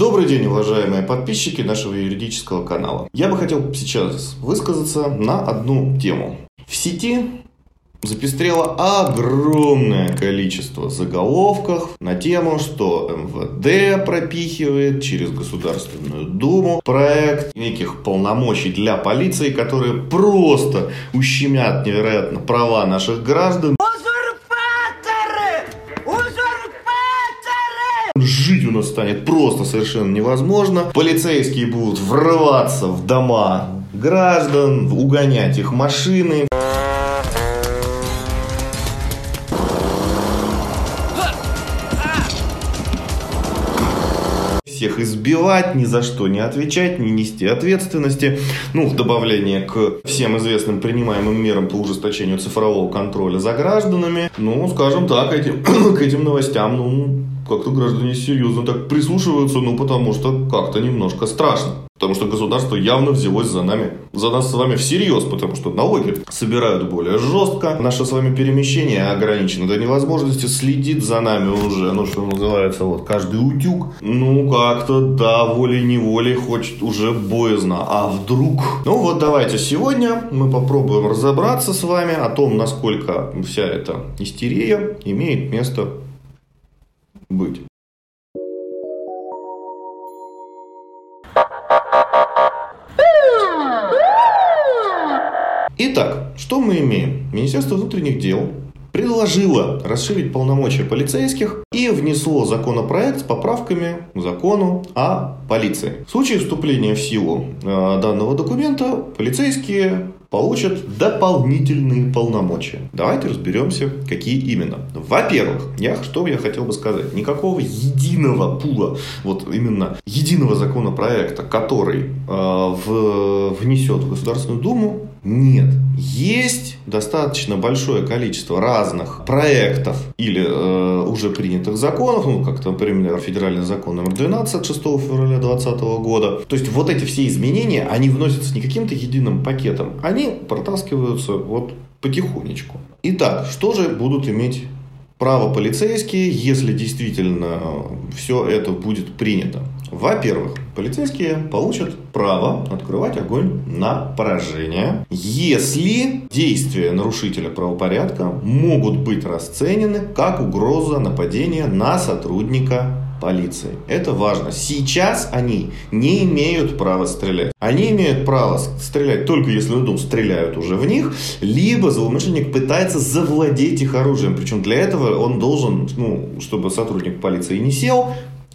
Добрый день, уважаемые подписчики нашего юридического канала. Я бы хотел сейчас высказаться на одну тему. В сети запестрело огромное количество заголовков на тему, что МВД пропихивает через Государственную Думу проект неких полномочий для полиции, которые просто ущемят невероятно права наших граждан. Станет просто совершенно невозможно. Полицейские будут врываться в дома граждан, угонять их машины. всех избивать, ни за что не отвечать, не нести ответственности. Ну, в добавление к всем известным принимаемым мерам по ужесточению цифрового контроля за гражданами. Ну, скажем так, этим, к этим новостям, ну, как-то граждане серьезно так прислушиваются, ну, потому что как-то немножко страшно. Потому что государство явно взялось за нами, за нас с вами всерьез, потому что налоги собирают более жестко. Наше с вами перемещение ограничено до невозможности, следит за нами уже, ну, что называется, вот, каждый утюг. Ну, как-то, да, волей-неволей хочет уже боязно. А вдруг? Ну, вот давайте сегодня мы попробуем разобраться с вами о том, насколько вся эта истерия имеет место быть. Итак, что мы имеем? Министерство внутренних дел предложило расширить полномочия полицейских и внесло законопроект с поправками к закону о полиции. В случае вступления в силу э, данного документа полицейские получат дополнительные полномочия. Давайте разберемся, какие именно. Во-первых, я, что я хотел бы сказать, никакого единого пула, вот именно единого законопроекта, который э, в, внесет в Государственную Думу, нет. Есть достаточно большое количество разных проектов или э, уже принятых законов, ну, как, например, федеральный закон номер 12 от 6 февраля 2020 года. То есть вот эти все изменения, они вносятся не каким-то единым пакетом, они протаскиваются вот потихонечку. Итак, что же будут иметь право полицейские, если действительно все это будет принято? Во-первых, полицейские получат право открывать огонь на поражение, если действия нарушителя правопорядка могут быть расценены как угроза нападения на сотрудника полиции. Это важно. Сейчас они не имеют права стрелять. Они имеют право стрелять только если на дом стреляют уже в них, либо злоумышленник пытается завладеть их оружием. Причем для этого он должен, ну, чтобы сотрудник полиции не сел,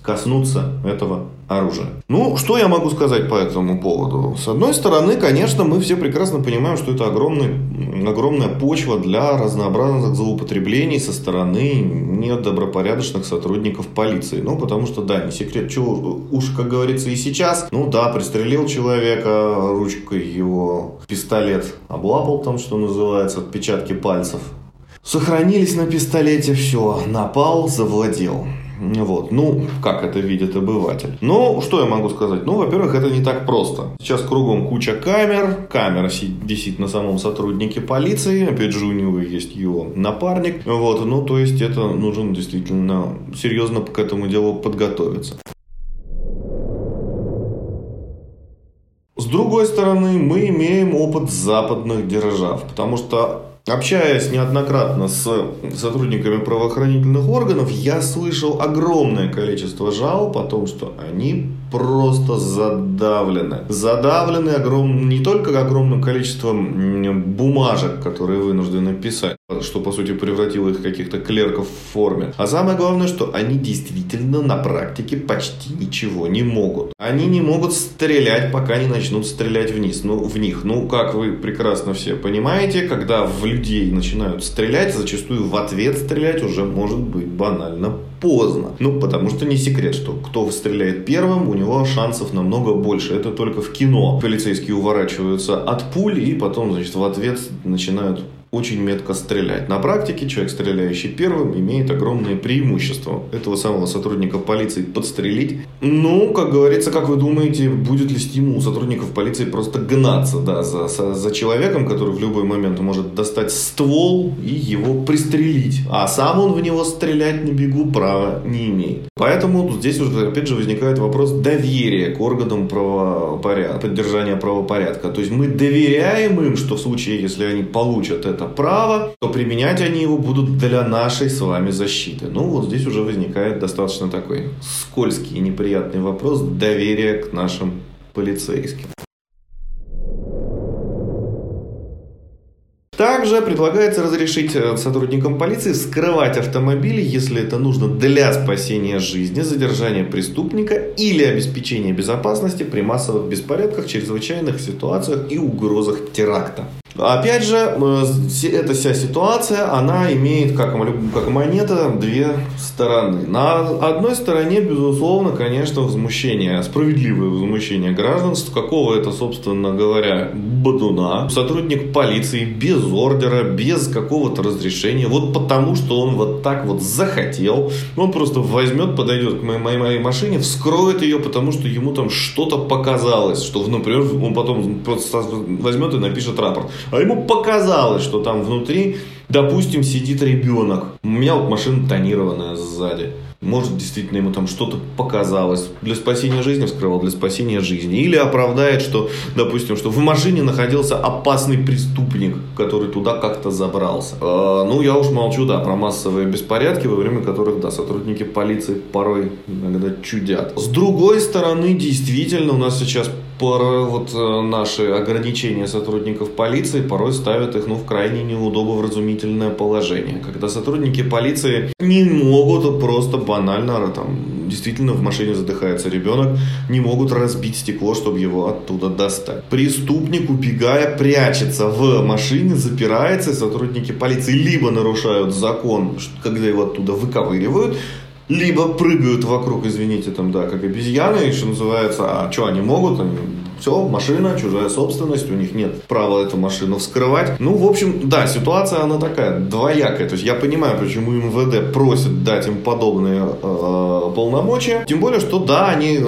коснуться этого оружия. Ну, что я могу сказать по этому поводу? С одной стороны, конечно, мы все прекрасно понимаем, что это огромный, огромная почва для разнообразных злоупотреблений со стороны недобропорядочных сотрудников полиции. Ну, потому что, да, не секрет, что уж, как говорится, и сейчас, ну да, пристрелил человека, ручкой его пистолет облапал там, что называется, отпечатки пальцев. Сохранились на пистолете, все, напал, завладел. Вот. Ну, как это видит обыватель. Ну, что я могу сказать? Ну, во-первых, это не так просто. Сейчас кругом куча камер. Камера висит на самом сотруднике полиции. Опять же, у него есть его напарник. Вот. Ну, то есть, это нужно действительно серьезно к этому делу подготовиться. С другой стороны, мы имеем опыт западных держав, потому что Общаясь неоднократно с сотрудниками правоохранительных органов, я слышал огромное количество жалоб о том, что они просто задавлены. Задавлены огром... не только огромным количеством бумажек, которые вынуждены писать, что по сути превратило их в каких-то клерков в форме. А самое главное, что они действительно на практике почти ничего не могут. Они не могут стрелять, пока не начнут стрелять вниз, ну, в них. Ну, как вы прекрасно все понимаете, когда в людей начинают стрелять, зачастую в ответ стрелять уже может быть банально поздно. Ну, потому что не секрет, что кто стреляет первым, у него шансов намного больше. Это только в кино. Полицейские уворачиваются от пуль и потом, значит, в ответ начинают очень метко стрелять. На практике человек, стреляющий первым, имеет огромное преимущество. Этого самого сотрудника полиции подстрелить. Ну, как говорится, как вы думаете, будет ли стимул сотрудников полиции просто гнаться да, за, за, за человеком, который в любой момент может достать ствол и его пристрелить. А сам он в него стрелять на бегу права не имеет. Поэтому здесь уже, опять же, возникает вопрос доверия к органам правопорядка, поддержания правопорядка. То есть мы доверяем им, что в случае, если они получат это право, то применять они его будут для нашей с вами защиты. Ну, вот здесь уже возникает достаточно такой скользкий и неприятный вопрос доверия к нашим полицейским. Также предлагается разрешить э, сотрудникам полиции скрывать автомобили, если это нужно для спасения жизни, задержания преступника или обеспечения безопасности при массовых беспорядках, чрезвычайных ситуациях и угрозах теракта. Опять же, э, эта вся ситуация, она имеет, как, как монета, две стороны. На одной стороне, безусловно, конечно, возмущение, справедливое возмущение граждан, какого это, собственно говоря, бадуна. Сотрудник полиции без ордера, без какого-то разрешения, вот потому, что он вот так вот захотел, он просто возьмет, подойдет к моей, моей, моей машине, вскроет ее, потому что ему там что-то показалось, что, например, он потом просто возьмет и напишет рапорт а ему показалось, что там внутри, допустим, сидит ребенок. У меня вот машина тонированная сзади. Может, действительно ему там что-то показалось. Для спасения жизни вскрывал, для спасения жизни. Или оправдает, что, допустим, что в машине находился опасный преступник, который туда как-то забрался. Э, ну, я уж молчу, да, про массовые беспорядки, во время которых, да, сотрудники полиции порой иногда чудят. С другой стороны, действительно, у нас сейчас порой вот э, наши ограничения сотрудников полиции порой ставят их ну, в крайне неудобовразумительное положение. Когда сотрудники полиции не могут просто банально там действительно в машине задыхается ребенок, не могут разбить стекло, чтобы его оттуда достать. Преступник, убегая, прячется в машине, запирается, и сотрудники полиции либо нарушают закон, когда его оттуда выковыривают, либо прыгают вокруг, извините, там, да, как обезьяны, что называется, а что они могут, они все, машина, чужая собственность, у них нет права эту машину вскрывать. Ну, в общем, да, ситуация она такая двоякая. То есть я понимаю, почему МВД просит дать им подобные э, полномочия. Тем более, что да, они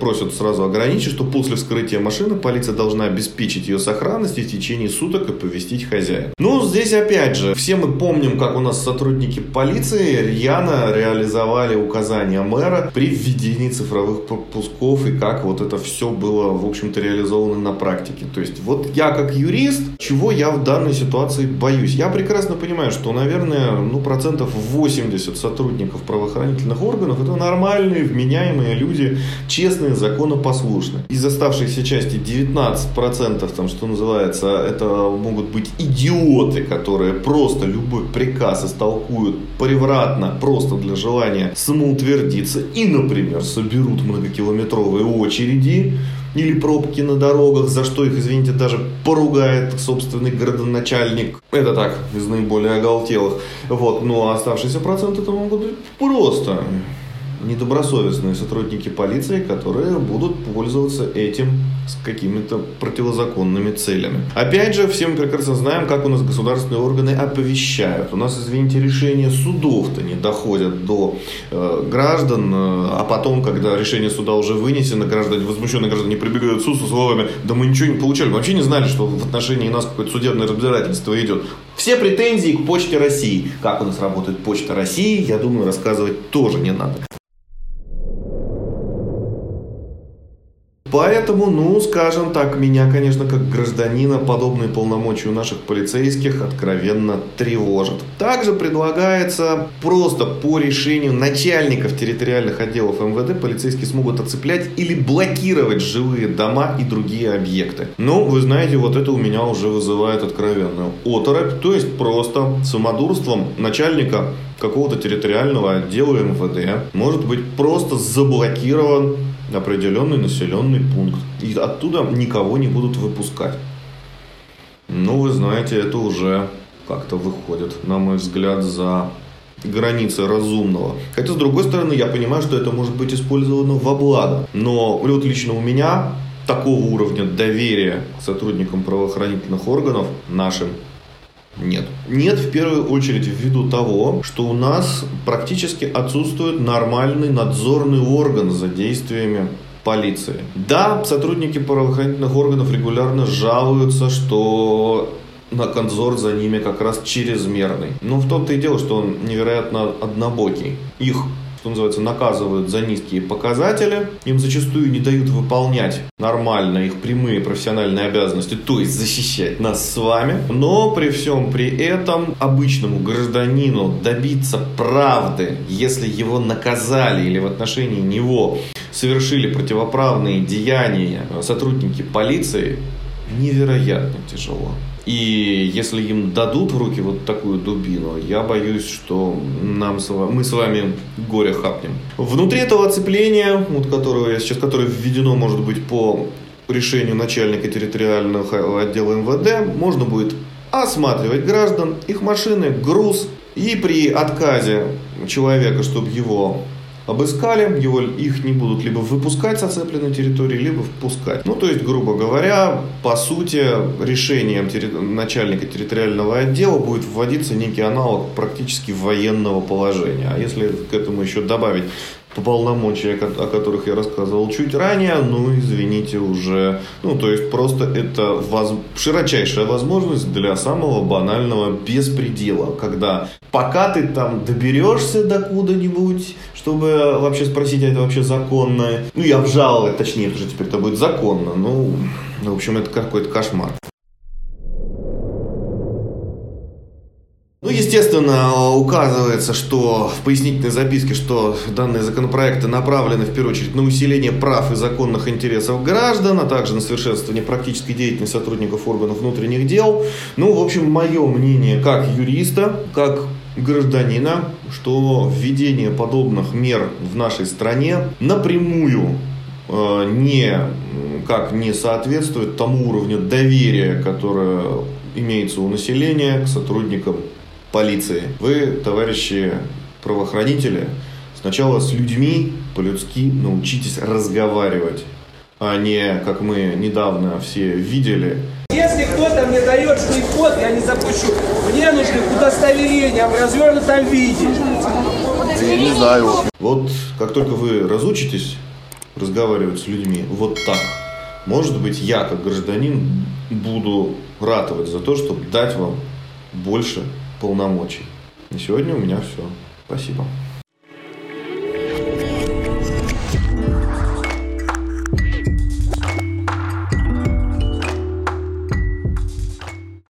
просят сразу ограничить, что после вскрытия машины полиция должна обеспечить ее сохранность и в течение суток оповестить хозяина. Ну, здесь опять же, все мы помним, как у нас сотрудники полиции рьяно реализовали указания мэра при введении цифровых пропусков и как вот это все было, в общем-то, реализовано на практике. То есть вот я как юрист, чего я в данной ситуации боюсь? Я прекрасно понимаю, что, наверное, ну, процентов 80 сотрудников правоохранительных органов это нормальные, вменяемые люди, честные, законопослушные. Из оставшейся части 19%, там, что называется, это могут быть идиоты, которые просто любой приказ истолкуют превратно, просто для желания самоутвердиться и, например, соберут многокилометровые очереди, или пробки на дорогах, за что их, извините, даже поругает собственный городоначальник. Это так, из наиболее оголтелых. Вот, ну а оставшиеся проценты это могут быть просто недобросовестные сотрудники полиции, которые будут пользоваться этим с какими-то противозаконными целями. Опять же, все мы прекрасно знаем, как у нас государственные органы оповещают. У нас, извините, решения судов-то не доходят до э, граждан, э, а потом, когда решение суда уже вынесено, граждане, возмущенные граждане прибегают в суд со словами «да мы ничего не получали, мы вообще не знали, что в отношении нас какое-то судебное разбирательство идет». Все претензии к Почте России. Как у нас работает Почта России, я думаю, рассказывать тоже не надо. Поэтому, ну, скажем так, меня, конечно, как гражданина, подобные полномочия у наших полицейских откровенно тревожат. Также предлагается просто по решению начальников территориальных отделов МВД полицейские смогут оцеплять или блокировать жилые дома и другие объекты. Ну, вы знаете, вот это у меня уже вызывает откровенную оторопь, то есть просто самодурством начальника какого-то территориального отдела МВД может быть просто заблокирован определенный населенный пункт. И оттуда никого не будут выпускать. Ну, вы знаете, это уже как-то выходит, на мой взгляд, за границы разумного. Хотя, с другой стороны, я понимаю, что это может быть использовано во благо. Но вот лично у меня такого уровня доверия к сотрудникам правоохранительных органов, нашим, Нет. Нет в первую очередь ввиду того, что у нас практически отсутствует нормальный надзорный орган за действиями полиции. Да, сотрудники правоохранительных органов регулярно жалуются, что на конзор за ними как раз чрезмерный. Но в том-то и дело, что он невероятно однобокий. Их что называется, наказывают за низкие показатели, им зачастую не дают выполнять нормально их прямые профессиональные обязанности, то есть защищать нас с вами, но при всем при этом обычному гражданину добиться правды, если его наказали или в отношении него совершили противоправные деяния сотрудники полиции, невероятно тяжело. И если им дадут в руки вот такую дубину, я боюсь, что нам, мы с вами горе хапнем. Внутри этого оцепления, вот которое сейчас, которое введено, может быть, по решению начальника территориального отдела МВД, можно будет осматривать граждан, их машины, груз. И при отказе человека, чтобы его обыскали, его, их не будут либо выпускать с оцепленной территории, либо впускать. Ну, то есть, грубо говоря, по сути, решением терри... начальника территориального отдела будет вводиться некий аналог практически военного положения. А если к этому еще добавить полномочия, о которых я рассказывал чуть ранее, ну, извините, уже, ну, то есть просто это воз... широчайшая возможность для самого банального беспредела, когда пока ты там доберешься до куда-нибудь, чтобы вообще спросить, а это вообще законно, ну, и обжаловать, точнее, уже теперь это будет законно, ну, в общем, это какой-то кошмар. Ну, естественно, указывается, что в пояснительной записке, что данные законопроекты направлены в первую очередь на усиление прав и законных интересов граждан, а также на совершенствование практической деятельности сотрудников органов внутренних дел. Ну, в общем, мое мнение как юриста, как гражданина, что введение подобных мер в нашей стране напрямую э, не, как не соответствует тому уровню доверия, которое имеется у населения к сотрудникам полиции. Вы, товарищи правоохранители, сначала с людьми по-людски научитесь разговаривать, а не, как мы недавно все видели, если кто-то мне дает штрих-код, я не запущу. Мне нужны удостоверения в развернутом виде. Я не знаю. Вот как только вы разучитесь разговаривать с людьми вот так, может быть, я, как гражданин, буду ратовать за то, чтобы дать вам больше полномочий. На сегодня у меня все. Спасибо.